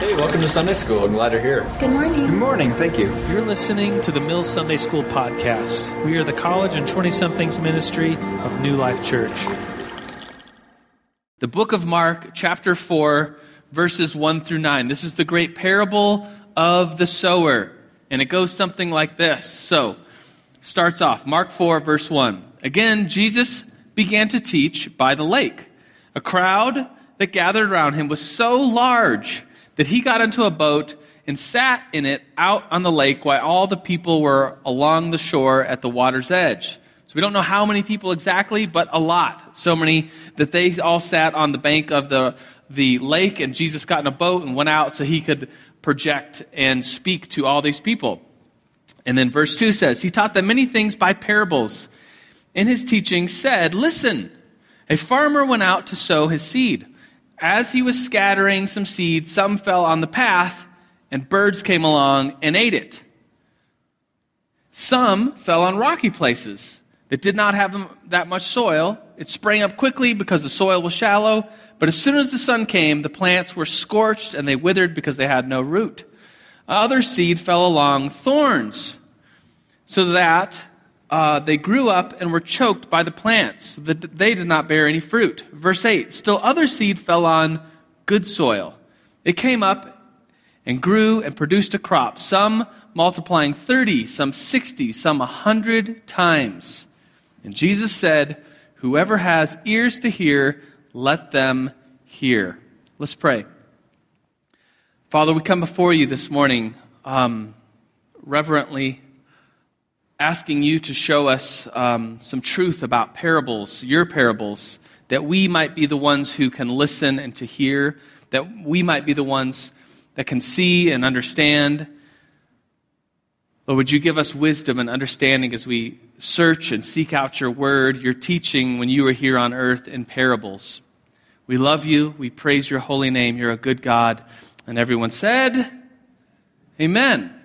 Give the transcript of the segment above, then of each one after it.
Hey, welcome to Sunday School. I'm glad you're here. Good morning. Good morning. Thank you. You're listening to the Mills Sunday School podcast. We are the college and 20 somethings ministry of New Life Church. The book of Mark, chapter 4, verses 1 through 9. This is the great parable of the sower. And it goes something like this. So, starts off Mark 4, verse 1. Again, Jesus began to teach by the lake. A crowd that gathered around him was so large that he got into a boat and sat in it out on the lake while all the people were along the shore at the water's edge. So we don't know how many people exactly, but a lot. So many that they all sat on the bank of the, the lake, and Jesus got in a boat and went out so he could project and speak to all these people. And then verse 2 says, He taught them many things by parables. In his teaching, said, Listen, a farmer went out to sow his seed. As he was scattering some seed, some fell on the path, and birds came along and ate it. Some fell on rocky places that did not have that much soil. It sprang up quickly because the soil was shallow, but as soon as the sun came, the plants were scorched and they withered because they had no root. Other seed fell along thorns, so that uh, they grew up and were choked by the plants, so that they did not bear any fruit. Verse 8 Still other seed fell on good soil. It came up and grew and produced a crop, some multiplying 30, some 60, some 100 times. And Jesus said, Whoever has ears to hear, let them hear. Let's pray. Father, we come before you this morning um, reverently asking you to show us um, some truth about parables, your parables, that we might be the ones who can listen and to hear, that we might be the ones that can see and understand. Lord, would you give us wisdom and understanding as we search and seek out your word, your teaching when you were here on earth in parables? We love you. We praise your holy name. You're a good God. And everyone said, Amen.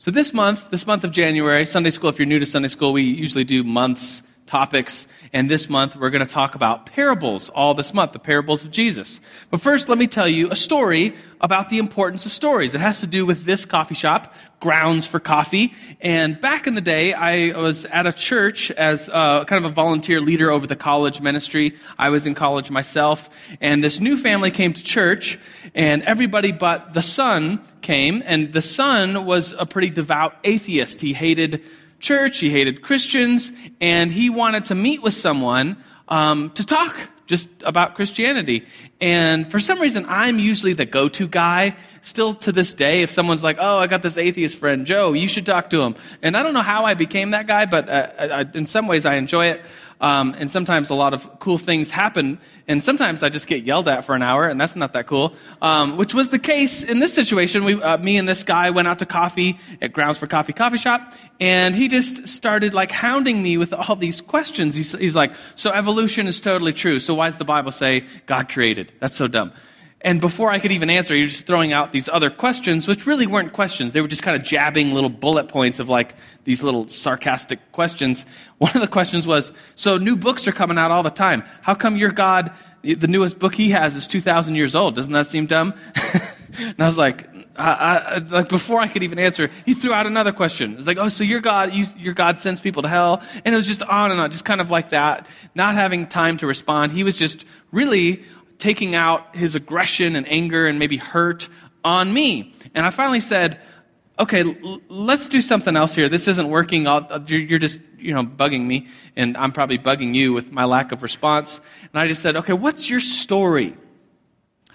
So this month, this month of January, Sunday school, if you're new to Sunday school, we usually do months, topics, and this month we're going to talk about parables all this month, the parables of Jesus. But first, let me tell you a story about the importance of stories. It has to do with this coffee shop, Grounds for Coffee. And back in the day, I was at a church as uh, kind of a volunteer leader over the college ministry. I was in college myself, and this new family came to church, and everybody but the son came, and the son was a pretty devout atheist. He hated church, he hated Christians, and he wanted to meet with someone um, to talk just about Christianity. And for some reason, I'm usually the go to guy. Still to this day, if someone's like, oh, I got this atheist friend, Joe, you should talk to him. And I don't know how I became that guy, but uh, I, in some ways I enjoy it. Um, and sometimes a lot of cool things happen. And sometimes I just get yelled at for an hour, and that's not that cool. Um, which was the case in this situation. We, uh, me and this guy went out to coffee at Grounds for Coffee coffee shop, and he just started like hounding me with all these questions. He's, he's like, "So evolution is totally true. So why does the Bible say God created? That's so dumb." And before I could even answer, he was just throwing out these other questions, which really weren't questions. They were just kind of jabbing little bullet points of like these little sarcastic questions. One of the questions was So, new books are coming out all the time. How come your God, the newest book he has, is 2,000 years old? Doesn't that seem dumb? and I was like, I, I, like before I could even answer, he threw out another question. It's like, oh, so your God, you, your God sends people to hell, and it was just on and on, just kind of like that, not having time to respond. He was just really taking out his aggression and anger and maybe hurt on me. And I finally said, okay, l- let's do something else here. This isn't working. I'll, you're, just, you know, bugging me, and I'm probably bugging you with my lack of response. And I just said, okay, what's your story?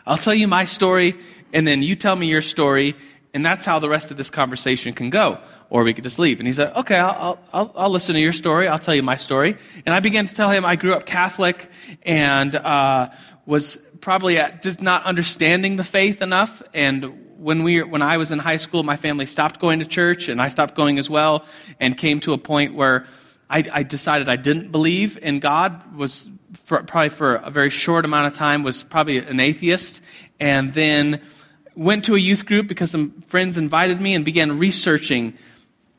I'll tell you my story, and then you tell me your story, and that's how the rest of this conversation can go. Or we could just leave. And he said, okay, I'll, I'll, I'll listen to your story. I'll tell you my story. And I began to tell him I grew up Catholic and uh, was probably just not understanding the faith enough. And when, we, when I was in high school, my family stopped going to church, and I stopped going as well, and came to a point where I, I decided I didn't believe in God. Was for, probably for a very short amount of time was probably an atheist, and then went to a youth group because some friends invited me and began researching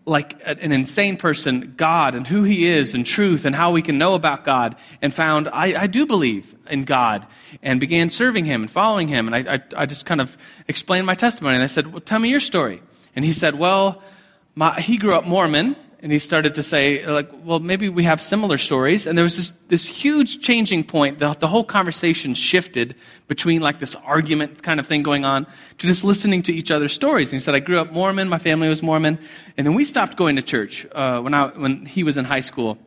like an insane person God and who he is and truth and how we can know about God and found I, I do believe in God and began serving him and following him. And I, I, I just kind of explained my testimony and I said, well, tell me your story. And he said, well, my, he grew up Mormon and he started to say, like, well, maybe we have similar stories. And there was this, this huge changing point. The, the whole conversation shifted between like this argument kind of thing going on to just listening to each other's stories. And he said, I grew up Mormon, my family was Mormon, and then we stopped going to church uh, when, I, when he was in high school.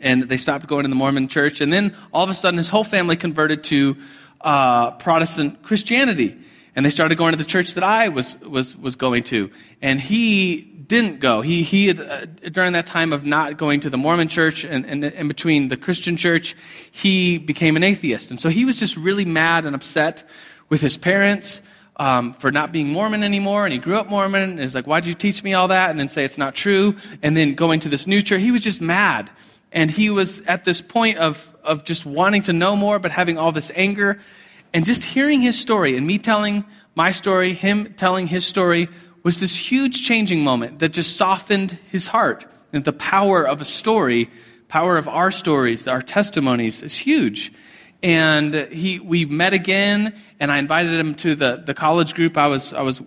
And they stopped going to the Mormon church. And then all of a sudden, his whole family converted to uh, Protestant Christianity and they started going to the church that I was, was, was going to. And he didn't go. He, he had, uh, during that time of not going to the Mormon church and, and in between the Christian church, he became an atheist. And so he was just really mad and upset with his parents um, for not being Mormon anymore. And he grew up Mormon. And he's like, why'd you teach me all that? And then say it's not true. And then going to this new church, he was just mad. And he was at this point of, of just wanting to know more, but having all this anger. And just hearing his story and me telling my story, him telling his story, was this huge changing moment that just softened his heart. And the power of a story, power of our stories, our testimonies is huge. And he, we met again, and I invited him to the, the college group I was, I was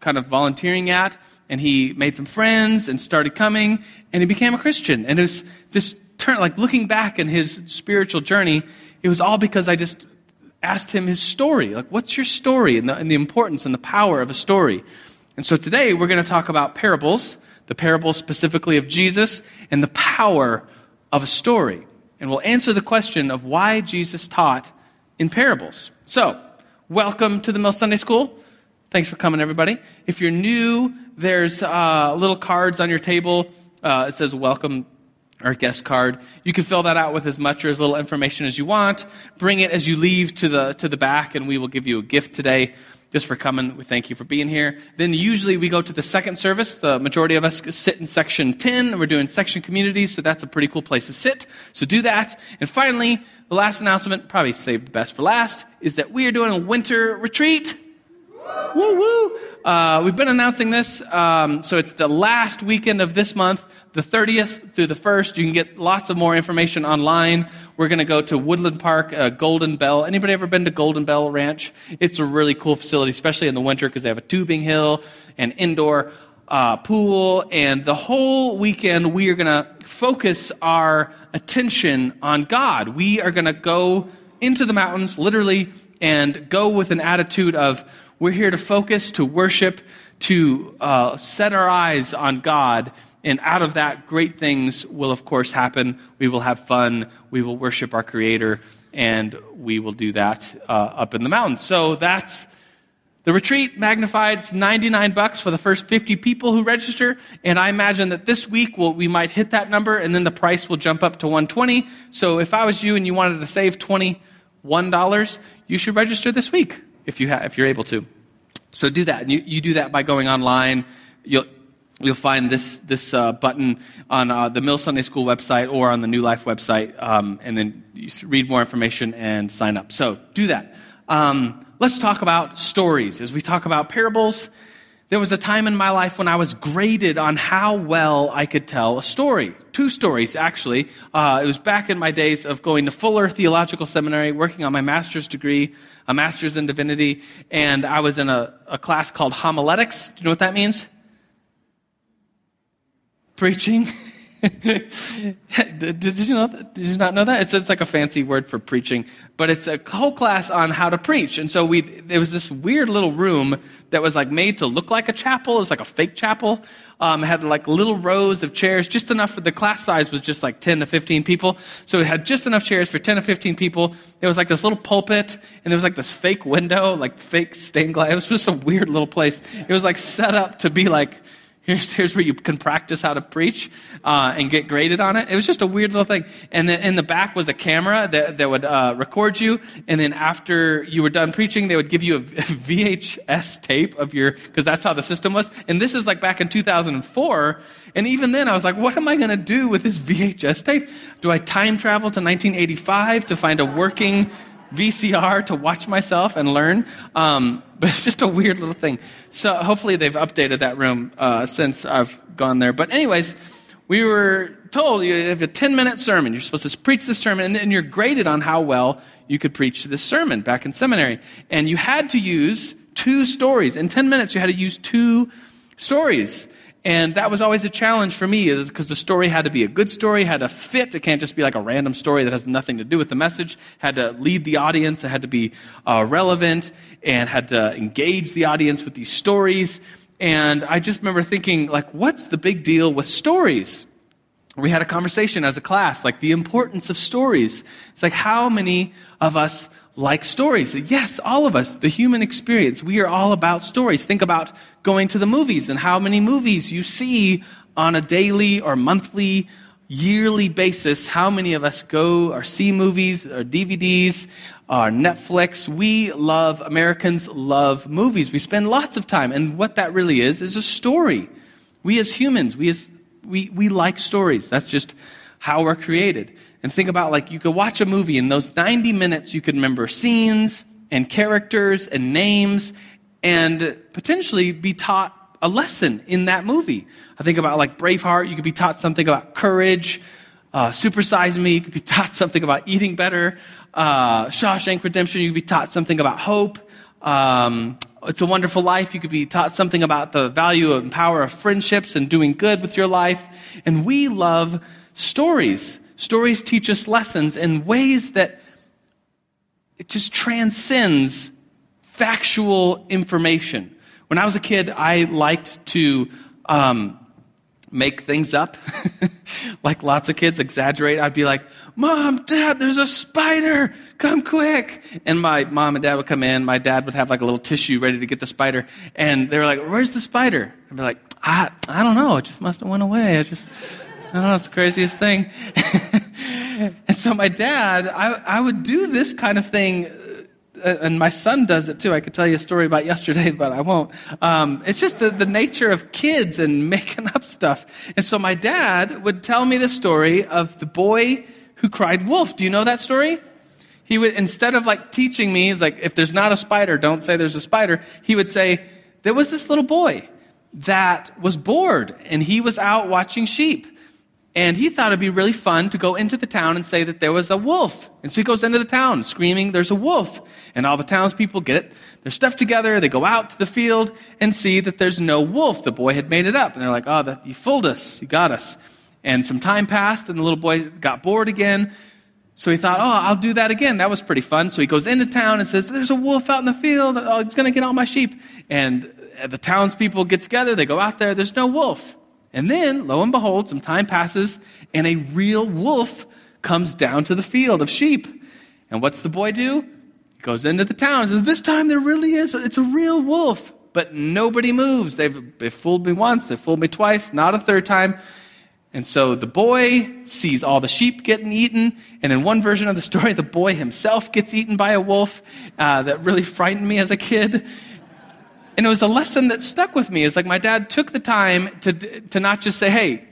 kind of volunteering at. And he made some friends and started coming, and he became a Christian. And it was this turn, like looking back in his spiritual journey, it was all because I just asked him his story. Like, what's your story and the, and the importance and the power of a story? And so today we're going to talk about parables, the parables specifically of Jesus, and the power of a story. And we'll answer the question of why Jesus taught in parables. So, welcome to the Mill Sunday School. Thanks for coming, everybody. If you're new, there's uh, little cards on your table. Uh, it says welcome or guest card. You can fill that out with as much or as little information as you want. Bring it as you leave to the, to the back, and we will give you a gift today just for coming. We thank you for being here. Then usually we go to the second service. The majority of us sit in section 10. We're doing section communities, so that's a pretty cool place to sit. So do that. And finally, the last announcement, probably saved the best for last, is that we are doing a winter retreat. Woo woo! Uh, we've been announcing this, um, so it's the last weekend of this month, the 30th through the 1st. You can get lots of more information online. We're going to go to Woodland Park, uh, Golden Bell. Anybody ever been to Golden Bell Ranch? It's a really cool facility, especially in the winter because they have a tubing hill and indoor uh, pool. And the whole weekend, we are going to focus our attention on God. We are going to go into the mountains, literally, and go with an attitude of we're here to focus, to worship, to uh, set our eyes on God. And out of that, great things will, of course, happen. We will have fun. We will worship our Creator. And we will do that uh, up in the mountains. So that's the retreat magnified. It's 99 bucks for the first 50 people who register. And I imagine that this week we'll, we might hit that number and then the price will jump up to 120. So if I was you and you wanted to save $21, you should register this week if, you ha- if you're able to. So do that. And you, you do that by going online. You'll, you'll find this, this uh, button on uh, the Mill Sunday School website or on the New Life website, um, and then you read more information and sign up. So do that. Um, let's talk about stories. As we talk about parables, there was a time in my life when I was graded on how well I could tell a story. Two stories, actually. Uh, it was back in my days of going to Fuller Theological Seminary, working on my master's degree, a master's in divinity, and I was in a, a class called homiletics. Do you know what that means? Preaching. did, did, you know that? Did you not know that? It's, it's like a fancy word for preaching, but it's a whole class on how to preach. And so we, there was this weird little room that was like made to look like a chapel. It was like a fake chapel. Um, had like little rows of chairs, just enough for the class size was just like 10 to 15 people. So it had just enough chairs for 10 to 15 people. There was like this little pulpit, and there was like this fake window, like fake stained glass. It was just a weird little place. It was like set up to be like Here's, here's where you can practice how to preach uh, and get graded on it. It was just a weird little thing. And then in the back was a camera that, that would uh, record you. And then after you were done preaching, they would give you a VHS tape of your, because that's how the system was. And this is like back in 2004. And even then, I was like, what am I going to do with this VHS tape? Do I time travel to 1985 to find a working VCR to watch myself and learn. Um, but it's just a weird little thing. So hopefully they've updated that room uh, since I've gone there. But, anyways, we were told you have a 10 minute sermon. You're supposed to preach this sermon, and then you're graded on how well you could preach this sermon back in seminary. And you had to use two stories. In 10 minutes, you had to use two stories. And that was always a challenge for me because the story had to be a good story, had to fit. It can't just be like a random story that has nothing to do with the message. Had to lead the audience. It had to be uh, relevant and had to engage the audience with these stories. And I just remember thinking, like, what's the big deal with stories? We had a conversation as a class, like the importance of stories. It's like, how many of us like stories. Yes, all of us, the human experience, we are all about stories. Think about going to the movies and how many movies you see on a daily or monthly, yearly basis. How many of us go or see movies or DVDs or Netflix? We love, Americans love movies. We spend lots of time. And what that really is, is a story. We as humans, we as, we, we like stories. That's just how we're created and think about like you could watch a movie in those 90 minutes you could remember scenes and characters and names and potentially be taught a lesson in that movie. I think about like Braveheart, you could be taught something about courage. Uh, Supersize Me, you could be taught something about eating better. Uh, Shawshank Redemption, you could be taught something about hope. Um, it's a Wonderful Life, you could be taught something about the value and power of friendships and doing good with your life. And we love stories. Stories teach us lessons in ways that it just transcends factual information. When I was a kid, I liked to um, make things up. like lots of kids exaggerate. I'd be like, Mom, Dad, there's a spider. Come quick. And my mom and dad would come in. My dad would have like a little tissue ready to get the spider. And they were like, Where's the spider? I'd be like, I, I don't know. It just must have went away. I just, I don't know. It's the craziest thing. and so my dad, I, I would do this kind of thing uh, and my son does it too. I could tell you a story about yesterday, but I won't. Um, it's just the, the nature of kids and making up stuff. And so my dad would tell me the story of the boy who cried wolf. Do you know that story? He would, instead of like teaching me, he's like, if there's not a spider, don't say there's a spider. He would say, there was this little boy that was bored and he was out watching sheep. And he thought it'd be really fun to go into the town and say that there was a wolf. And so he goes into the town screaming, There's a wolf. And all the townspeople get it, their stuff together. They go out to the field and see that there's no wolf. The boy had made it up. And they're like, Oh, that, you fooled us. You got us. And some time passed, and the little boy got bored again. So he thought, Oh, I'll do that again. That was pretty fun. So he goes into town and says, There's a wolf out in the field. Oh, he's going to get all my sheep. And the townspeople get together. They go out there. There's no wolf. And then, lo and behold, some time passes, and a real wolf comes down to the field of sheep. And what's the boy do? He goes into the town and says, This time there really is, it's a real wolf. But nobody moves. They've, they've fooled me once, they've fooled me twice, not a third time. And so the boy sees all the sheep getting eaten. And in one version of the story, the boy himself gets eaten by a wolf. Uh, that really frightened me as a kid. And it was a lesson that stuck with me. It's like my dad took the time to, to not just say, hey,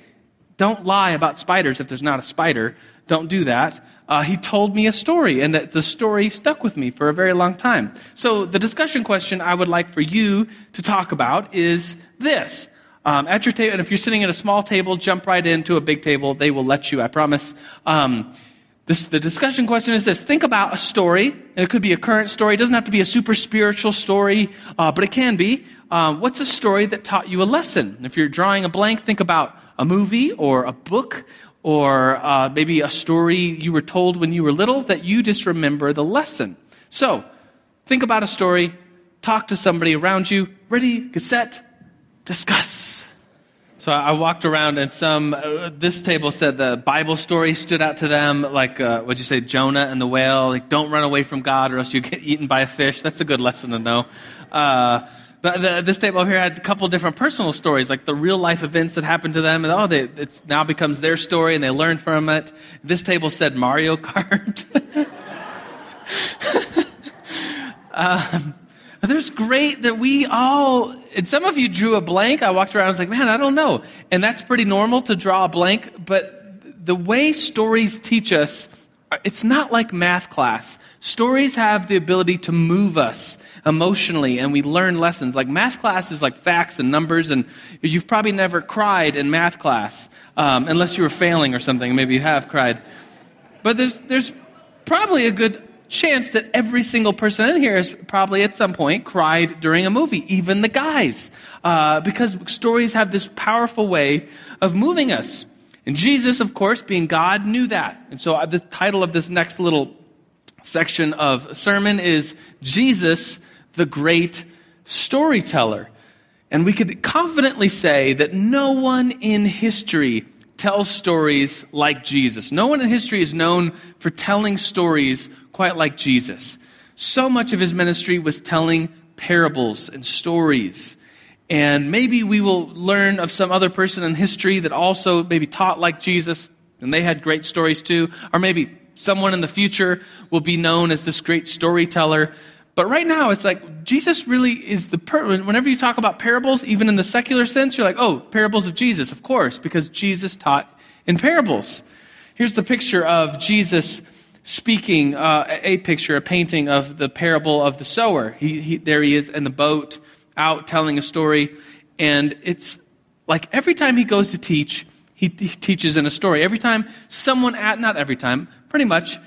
don't lie about spiders if there's not a spider. Don't do that. Uh, he told me a story, and that the story stuck with me for a very long time. So, the discussion question I would like for you to talk about is this. Um, at your table, and if you're sitting at a small table, jump right into a big table. They will let you, I promise. Um, this, the discussion question is this think about a story, and it could be a current story. It doesn't have to be a super spiritual story, uh, but it can be. Um, what's a story that taught you a lesson? If you're drawing a blank, think about a movie or a book or uh, maybe a story you were told when you were little that you just remember the lesson. So, think about a story, talk to somebody around you. Ready, get set, discuss. So I walked around, and some uh, this table said the Bible story stood out to them, like uh, what'd you say, Jonah and the whale? Like, don't run away from God, or else you get eaten by a fish. That's a good lesson to know. Uh, but the, this table over here had a couple different personal stories, like the real life events that happened to them, and oh, they, it now becomes their story, and they learn from it. This table said Mario Kart. um, there's great that we all, and some of you drew a blank. I walked around, I was like, man, I don't know. And that's pretty normal to draw a blank, but the way stories teach us it's not like math class. Stories have the ability to move us emotionally and we learn lessons. Like math class is like facts and numbers, and you've probably never cried in math class um, unless you were failing or something. Maybe you have cried. But there's, there's probably a good chance that every single person in here has probably at some point cried during a movie, even the guys, uh, because stories have this powerful way of moving us. And Jesus, of course, being God, knew that. And so uh, the title of this next little section of sermon is Jesus, the Great Storyteller. And we could confidently say that no one in history tells stories like Jesus. No one in history is known for telling stories quite like Jesus. So much of his ministry was telling parables and stories. And maybe we will learn of some other person in history that also maybe taught like Jesus, and they had great stories too. Or maybe someone in the future will be known as this great storyteller. But right now, it's like Jesus really is the per- whenever you talk about parables, even in the secular sense, you're like, oh, parables of Jesus, of course, because Jesus taught in parables. Here's the picture of Jesus speaking, uh, a picture, a painting of the parable of the sower. He, he, there he is in the boat out telling a story. And it's like every time he goes to teach, he, he teaches in a story. Every time someone at, not every time, pretty much,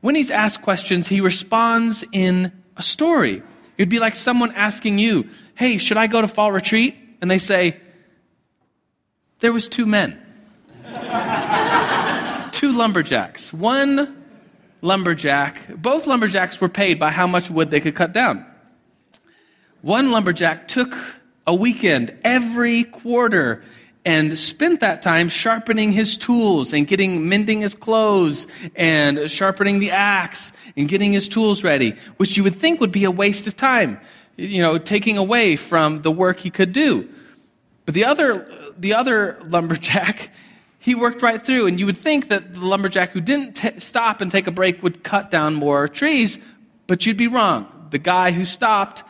when he's asked questions, he responds in a story. It'd be like someone asking you, hey, should I go to fall retreat? And they say, there was two men. two lumberjacks. One lumberjack, both lumberjacks were paid by how much wood they could cut down. One lumberjack took a weekend every quarter and spent that time sharpening his tools and getting mending his clothes and sharpening the axe and getting his tools ready, which you would think would be a waste of time, you know, taking away from the work he could do. But the other the other lumberjack, he worked right through, and you would think that the lumberjack who didn't t- stop and take a break would cut down more trees, but you'd be wrong. The guy who stopped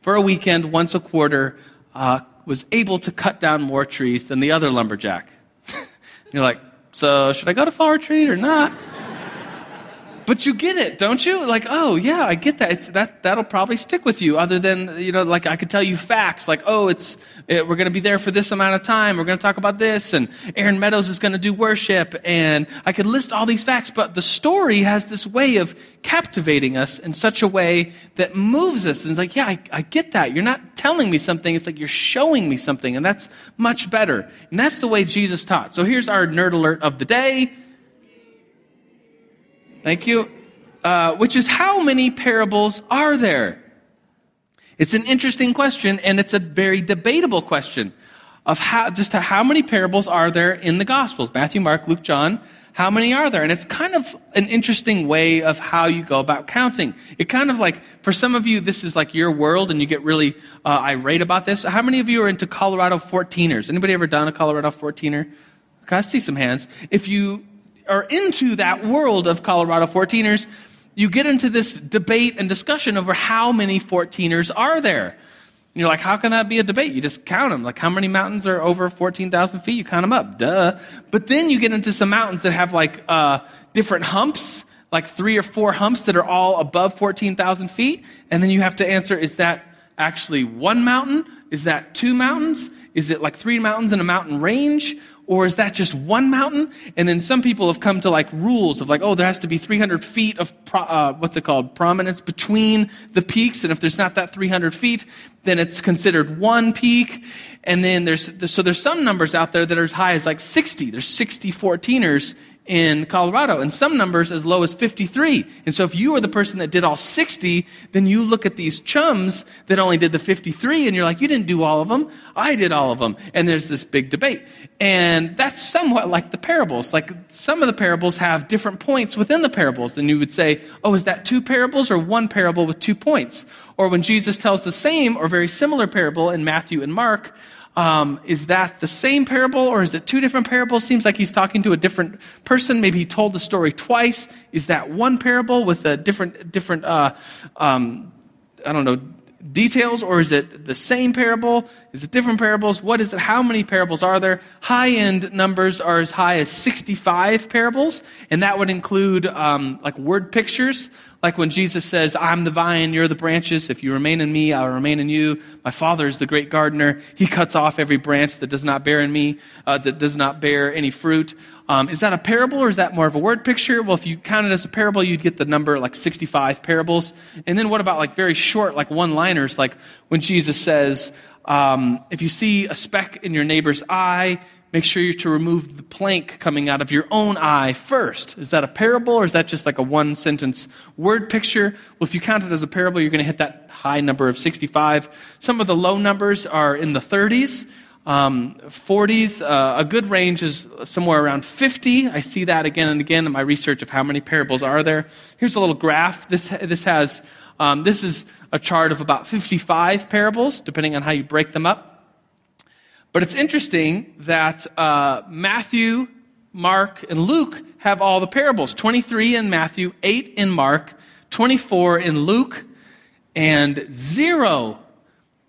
for a weekend once a quarter uh, was able to cut down more trees than the other lumberjack. You're like, so should I go to fall retreat or not? But you get it, don't you? Like, oh yeah, I get that. It's, that that'll probably stick with you. Other than you know, like I could tell you facts, like oh, it's it, we're going to be there for this amount of time. We're going to talk about this, and Aaron Meadows is going to do worship, and I could list all these facts. But the story has this way of captivating us in such a way that moves us, and it's like, yeah, I, I get that. You're not telling me something. It's like you're showing me something, and that's much better. And that's the way Jesus taught. So here's our nerd alert of the day. Thank you. Uh, which is how many parables are there? It's an interesting question, and it's a very debatable question of how, just how many parables are there in the Gospels Matthew, Mark, Luke, John. How many are there? And it's kind of an interesting way of how you go about counting. It kind of like, for some of you, this is like your world and you get really uh, irate about this. How many of you are into Colorado 14ers? Anybody ever done a Colorado 14er? Okay, I see some hands. If you are into that world of Colorado 14ers, you get into this debate and discussion over how many 14ers are there. And you're like, how can that be a debate? You just count them. Like, how many mountains are over 14,000 feet? You count them up. Duh. But then you get into some mountains that have like uh, different humps, like three or four humps that are all above 14,000 feet. And then you have to answer, is that actually one mountain? Is that two mountains? Is it like three mountains in a mountain range? Or is that just one mountain? And then some people have come to like rules of like, oh, there has to be 300 feet of, pro, uh, what's it called, prominence between the peaks. And if there's not that 300 feet, then it's considered one peak. And then there's, so there's some numbers out there that are as high as like 60. There's 60 14ers in Colorado, and some numbers as low as 53. And so if you are the person that did all 60, then you look at these chums that only did the 53, and you're like, you didn't do all of them. I did all of them. And there's this big debate. And that's somewhat like the parables. Like some of the parables have different points within the parables. And you would say, oh, is that two parables or one parable with two points? Or when Jesus tells the same or very similar parable in Matthew and Mark, um, is that the same parable or is it two different parables? Seems like he's talking to a different person. Maybe he told the story twice. Is that one parable with a different, different uh, um, I don't know, details or is it the same parable? Is it different parables? What is it? How many parables are there? High end numbers are as high as 65 parables, and that would include um, like word pictures. Like when Jesus says, I'm the vine, you're the branches. If you remain in me, I'll remain in you. My Father is the great gardener. He cuts off every branch that does not bear in me, uh, that does not bear any fruit. Um, is that a parable or is that more of a word picture? Well, if you count it as a parable, you'd get the number like 65 parables. And then what about like very short, like one liners, like when Jesus says, um, if you see a speck in your neighbor's eye, make sure you're to remove the plank coming out of your own eye first. Is that a parable or is that just like a one sentence word picture? Well, if you count it as a parable, you're going to hit that high number of 65. Some of the low numbers are in the 30s um, 40s. Uh, a good range is somewhere around 50. I see that again and again in my research of how many parables are there. Here's a little graph. This, this has, um, this is a chart of about 55 parables, depending on how you break them up. But it's interesting that uh, Matthew, Mark, and Luke have all the parables 23 in Matthew, 8 in Mark, 24 in Luke, and zero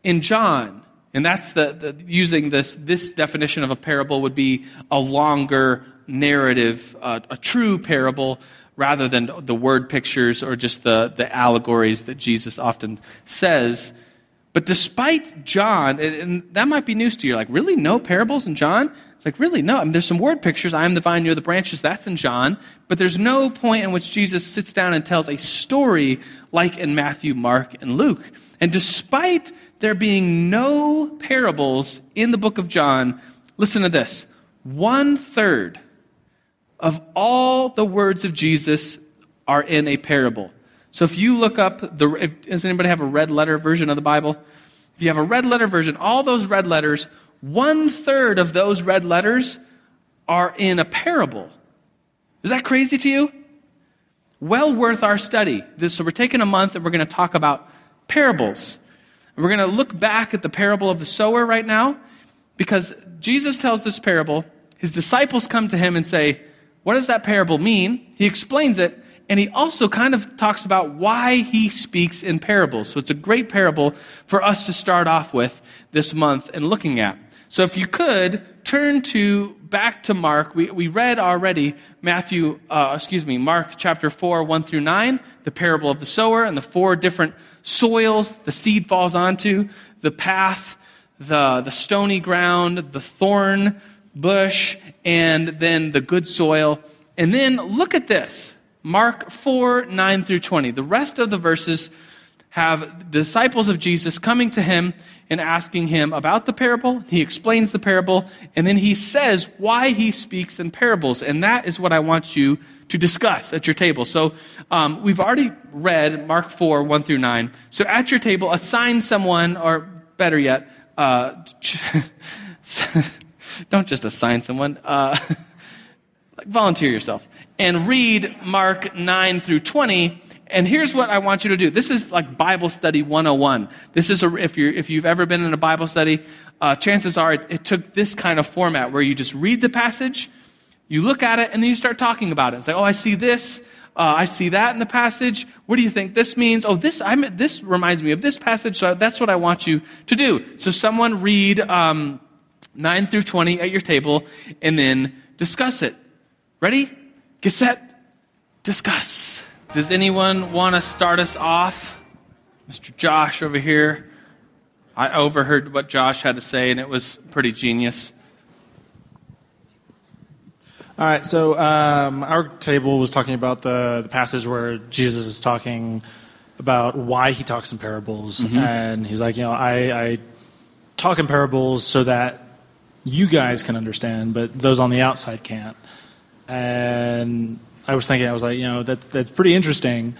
in John. And that's the, the, using this, this definition of a parable would be a longer narrative, uh, a true parable, rather than the word pictures or just the, the allegories that Jesus often says. But despite John, and, that might be news to you, like, really? No parables in John? It's like, really? No. I mean, there's some word pictures. I am the vine, you're the branches. That's in John. But there's no point in which Jesus sits down and tells a story like in Matthew, Mark, and Luke. And despite there being no parables in the book of John, listen to this one third of all the words of Jesus are in a parable. So if you look up the, if, does anybody have a red letter version of the Bible? If you have a red letter version, all those red letters, one third of those red letters are in a parable. Is that crazy to you? Well worth our study. This, so we're taking a month and we're going to talk about parables. And We're going to look back at the parable of the sower right now because Jesus tells this parable. His disciples come to him and say, What does that parable mean? He explains it, and he also kind of talks about why he speaks in parables. So it's a great parable for us to start off with this month and looking at. So if you could turn to back to Mark, we, we read already Matthew, uh, excuse me, Mark chapter 4, 1 through 9, the parable of the sower and the four different soils the seed falls onto, the path, the, the stony ground, the thorn bush, and then the good soil. And then look at this Mark 4 9 through 20. The rest of the verses have disciples of Jesus coming to him and asking him about the parable. He explains the parable, and then he says why he speaks in parables. And that is what I want you to discuss at your table. So um, we've already read Mark 4, 1 through 9. So at your table, assign someone, or better yet, uh, don't just assign someone, uh, volunteer yourself, and read Mark 9 through 20. And here's what I want you to do. This is like Bible study 101. This is a, if, you if you've ever been in a Bible study, uh, chances are it, it took this kind of format where you just read the passage, you look at it and then you start talking about it. It's like, oh, I see this. Uh, I see that in the passage. What do you think this means? Oh, this, I'm, this reminds me of this passage. So that's what I want you to do. So someone read um, 9 through 20 at your table and then discuss it. Ready? Get set. Discuss. Does anyone want to start us off? Mr. Josh over here. I overheard what Josh had to say, and it was pretty genius. All right, so um, our table was talking about the, the passage where Jesus is talking about why he talks in parables. Mm-hmm. And he's like, you know, I, I talk in parables so that you guys can understand, but those on the outside can't. And I was thinking, I was like, you know, that's, that's pretty interesting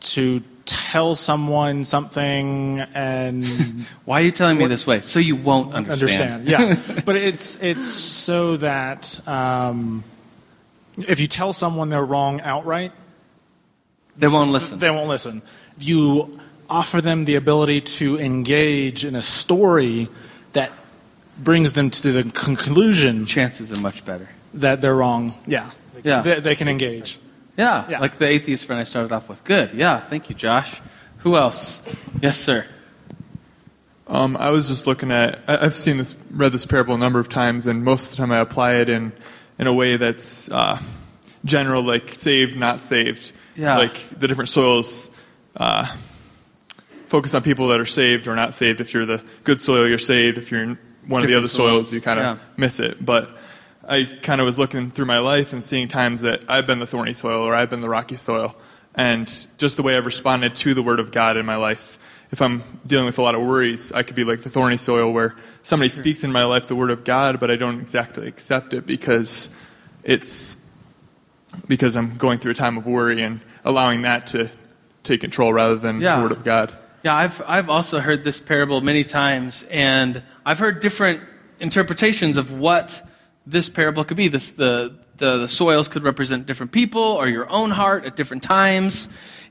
to tell someone something and why are you telling me this way? So you won't understand, understand. yeah. But it's it's so that um, if you tell someone they're wrong outright they won't listen. they won't listen. You offer them the ability to engage in a story that brings them to the conclusion chances are much better that they're wrong yeah yeah they, they can engage yeah, yeah, like the atheist friend I started off with. Good. Yeah, thank you, Josh. Who else? Yes, sir. Um, I was just looking at. I- I've seen this, read this parable a number of times, and most of the time I apply it in in a way that's uh, general, like saved, not saved. Yeah. Like the different soils uh, focus on people that are saved or not saved. If you're the good soil, you're saved. If you're in one of the other soils, soils, you kind of yeah. miss it. But I kind of was looking through my life and seeing times that I've been the thorny soil or I've been the rocky soil, and just the way I've responded to the Word of God in my life. If I'm dealing with a lot of worries, I could be like the thorny soil where somebody hmm. speaks in my life the Word of God, but I don't exactly accept it because it's because I'm going through a time of worry and allowing that to take control rather than Yeah. the Word of God. Yeah, I've, I've also heard this parable many times, and I've heard different interpretations of what this parable could be. This, the, the, the soils could represent different people or your own heart at different times.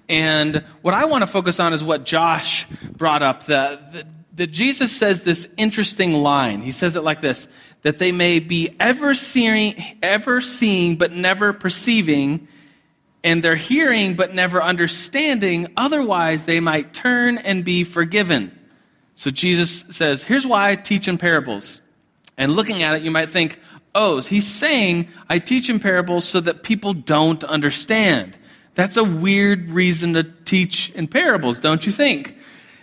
And what I want to focus on is what Josh brought up that, that, Jesus says this interesting line. He says it like this that they may be ever seeing, ever seeing but never perceiving and they're hearing but never understanding, otherwise they might turn and be forgiven. So Jesus says, Here's why I teach in parables. And looking at it, you might think, Oh, he's saying I teach in parables so that people don't understand. That's a weird reason to teach in parables, don't you think?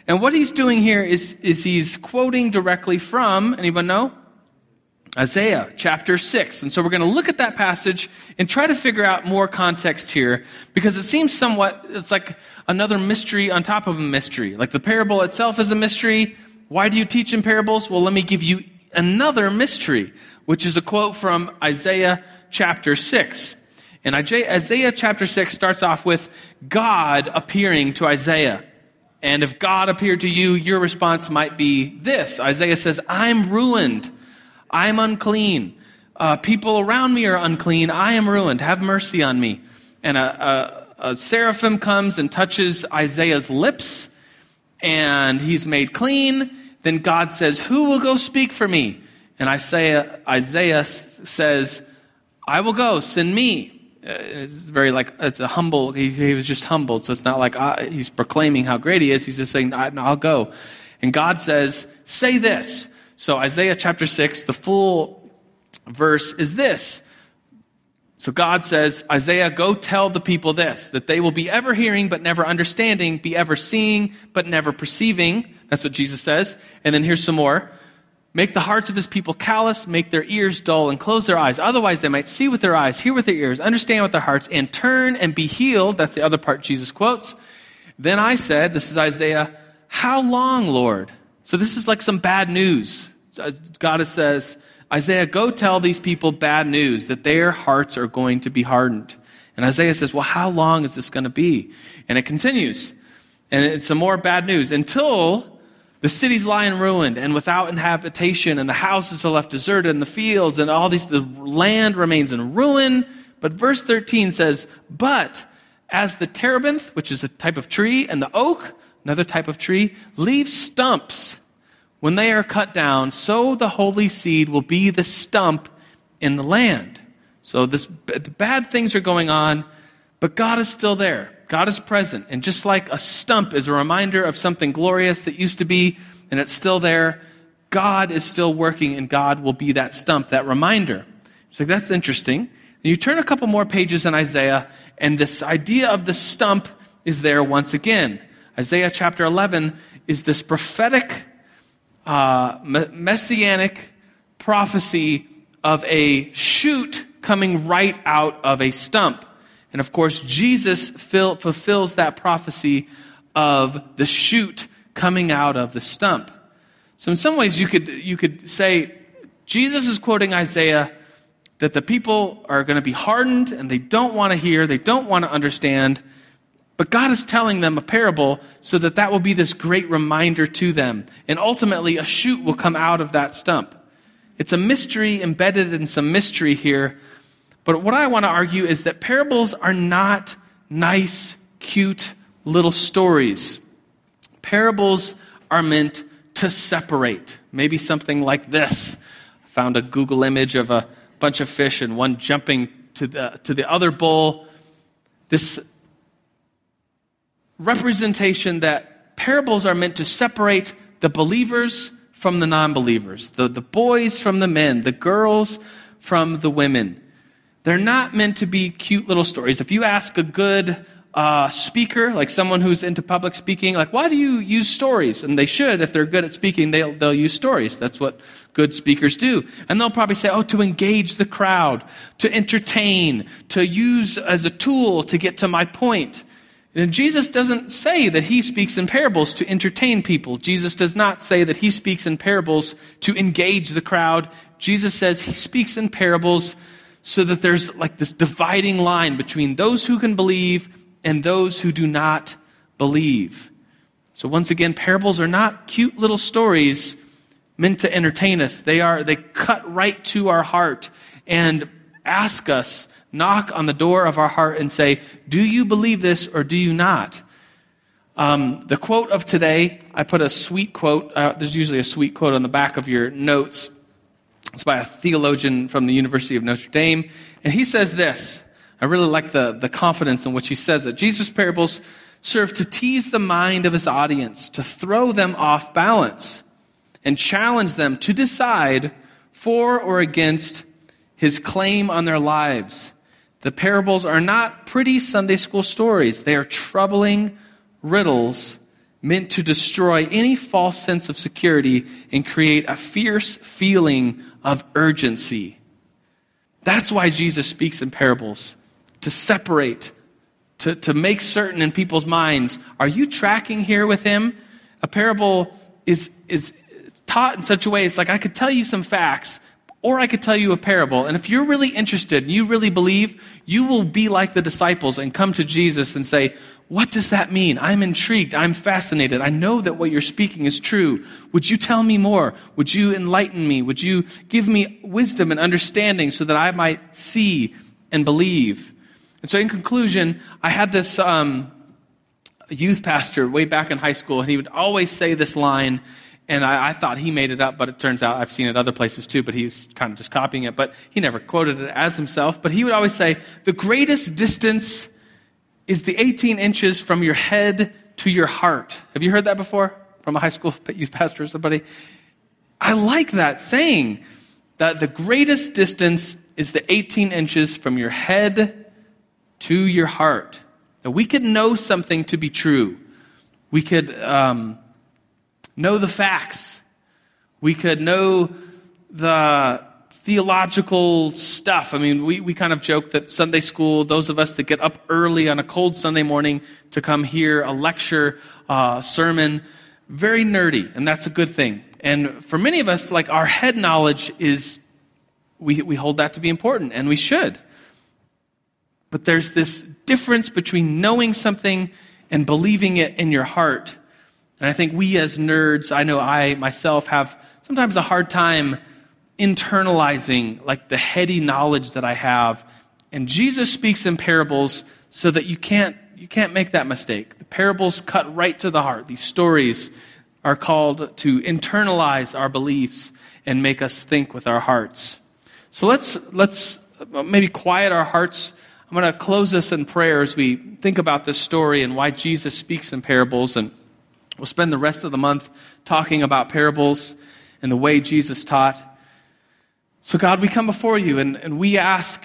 And what he's doing here is, is he's quoting directly from, anyone know? Isaiah chapter 6. And so we're going to look at that passage and try to figure out more context here because it seems somewhat, it's like another mystery on top of a mystery. Like the parable itself is a mystery. Why do you teach in parables? Well, let me give you another mystery, which is a quote from Isaiah chapter 6. And Isaiah chapter 6 starts off with God appearing to Isaiah. And if God appeared to you, your response might be this Isaiah says, I'm ruined. I'm unclean. Uh, people around me are unclean. I am ruined. Have mercy on me. And a, a, a seraphim comes and touches Isaiah's lips, and he's made clean. Then God says, Who will go speak for me? And Isaiah, Isaiah says, I will go, send me. Uh, It's very like, it's a humble, he, he was just humbled. So it's not like uh, he's proclaiming how great he is. He's just saying, I'll go. And God says, Say this. So Isaiah chapter 6, the full verse is this. So God says, Isaiah, go tell the people this, that they will be ever hearing but never understanding, be ever seeing but never perceiving. That's what Jesus says. And then here's some more. Make the hearts of his people callous, make their ears dull, and close their eyes. Otherwise, they might see with their eyes, hear with their ears, understand with their hearts, and turn and be healed. That's the other part Jesus quotes. Then I said, This is Isaiah, how long, Lord? So this is like some bad news. Uh, God says, Isaiah, go tell these people bad news that their hearts are going to be hardened. And Isaiah says, Well, how long is this going to be? And it continues. And it's some more bad news until the cities lie in ruin and without inhabitation, and the houses are left deserted, and the fields and all these, the land remains in ruin. But verse 13 says, But as the terebinth, which is a type of tree, and the oak, another type of tree, leave stumps when they are cut down, so the holy seed will be the stump in the land. So this, the bad things are going on, but God is still there. God is present. And just like a stump is a reminder of something glorious that used to be, and it's still there, God is still working, and God will be that stump, that reminder. It's like, that's interesting. And you turn a couple more pages in Isaiah, and this idea of the stump is there once again. Isaiah chapter 11 is this prophetic, uh, messianic prophecy of a shoot coming right out of a stump. And of course, Jesus fill, fulfills that prophecy of the shoot coming out of the stump. So, in some ways, you could, you could say Jesus is quoting Isaiah that the people are going to be hardened and they don't want to hear, they don't want to understand. But God is telling them a parable so that that will be this great reminder to them. And ultimately, a shoot will come out of that stump. It's a mystery embedded in some mystery here. But what I want to argue is that parables are not nice, cute little stories. Parables are meant to separate. Maybe something like this. I found a Google image of a bunch of fish and one jumping to the, to the other bowl. This representation that parables are meant to separate the believers from the non believers, the, the boys from the men, the girls from the women. They're not meant to be cute little stories. If you ask a good uh, speaker, like someone who's into public speaking, like, why do you use stories? And they should, if they're good at speaking, they'll, they'll use stories. That's what good speakers do. And they'll probably say, oh, to engage the crowd, to entertain, to use as a tool to get to my point. And Jesus doesn't say that he speaks in parables to entertain people. Jesus does not say that he speaks in parables to engage the crowd. Jesus says he speaks in parables so that there's like this dividing line between those who can believe and those who do not believe. So once again, parables are not cute little stories meant to entertain us. They are they cut right to our heart and ask us, knock on the door of our heart and say, "Do you believe this or do you not?" Um, the quote of today, I put a sweet quote. Uh, there's usually a sweet quote on the back of your notes. It's by a theologian from the University of Notre Dame, and he says this. I really like the, the confidence in which he says it. Jesus' parables serve to tease the mind of his audience, to throw them off balance, and challenge them to decide for or against his claim on their lives. The parables are not pretty Sunday school stories, they are troubling riddles meant to destroy any false sense of security and create a fierce feeling of urgency. That's why Jesus speaks in parables to separate, to, to make certain in people's minds are you tracking here with him? A parable is, is taught in such a way, it's like I could tell you some facts, or I could tell you a parable. And if you're really interested and you really believe, you will be like the disciples and come to Jesus and say, What does that mean? I'm intrigued. I'm fascinated. I know that what you're speaking is true. Would you tell me more? Would you enlighten me? Would you give me wisdom and understanding so that I might see and believe? And so, in conclusion, I had this um, youth pastor way back in high school, and he would always say this line, and I, I, thought he made it up, but it turns out I've seen it other places too, but he's kind of just copying it. But he never quoted it as himself. But he would always say, The greatest distance is the 18 inches from your head to your heart. Have you heard that before from a high school youth pastor or somebody? I like that saying that the greatest distance is the 18 inches from your head to your heart. That we could know something to be true. We could um, know the facts. We could know the theological stuff. I mean, we, we kind of joke that Sunday school, those of us that get up early on a cold Sunday morning to come hear a lecture, uh, sermon, very nerdy, and that's a good thing. And for many of us, like our head knowledge is, we, we hold that to be important, and we should. But there's this difference between knowing something and believing it in your heart. And I think we as nerds, I know I myself have sometimes a hard time internalizing like the heady knowledge that I have. And Jesus speaks in parables so that you can't you can't make that mistake. The parables cut right to the heart. These stories are called to internalize our beliefs and make us think with our hearts. So let's let's uh, maybe quiet our hearts I'm going to close this in prayer as we think about this story and why Jesus speaks in parables. And we'll spend the rest of the month talking about parables and the way Jesus taught. So, God, we come before you and, and we ask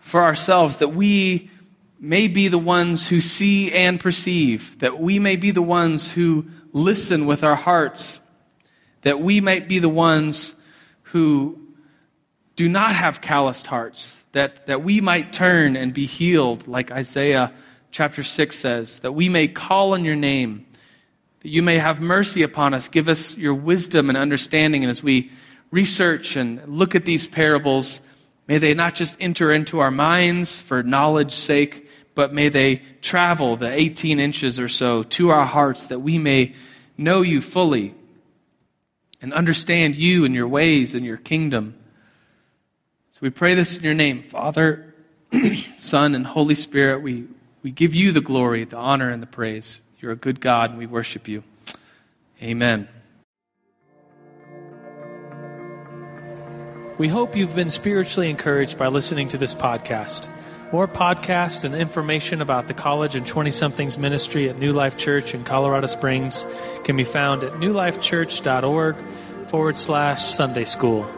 for ourselves that we may be the ones who see and perceive, that we may be the ones who listen with our hearts, that we might be the ones who do not have calloused hearts, that, that we might turn and be healed, like Isaiah chapter 6 says, that we may call on your name, that you may have mercy upon us. Give us your wisdom and understanding. And as we research and look at these parables, may they not just enter into our minds for knowledge's sake, but may they travel the 18 inches or so to our hearts that we may know you fully and understand you and your ways and your kingdom. So we pray this in your name, Father, Son, and Holy Spirit. We, we give you the glory, the honor, and the praise. You're a good God, and we worship you. Amen. We hope you've been spiritually encouraged by listening to this podcast. More podcasts and information about the college and 20 somethings ministry at New Life Church in Colorado Springs can be found at newlifechurch.org forward slash Sunday School.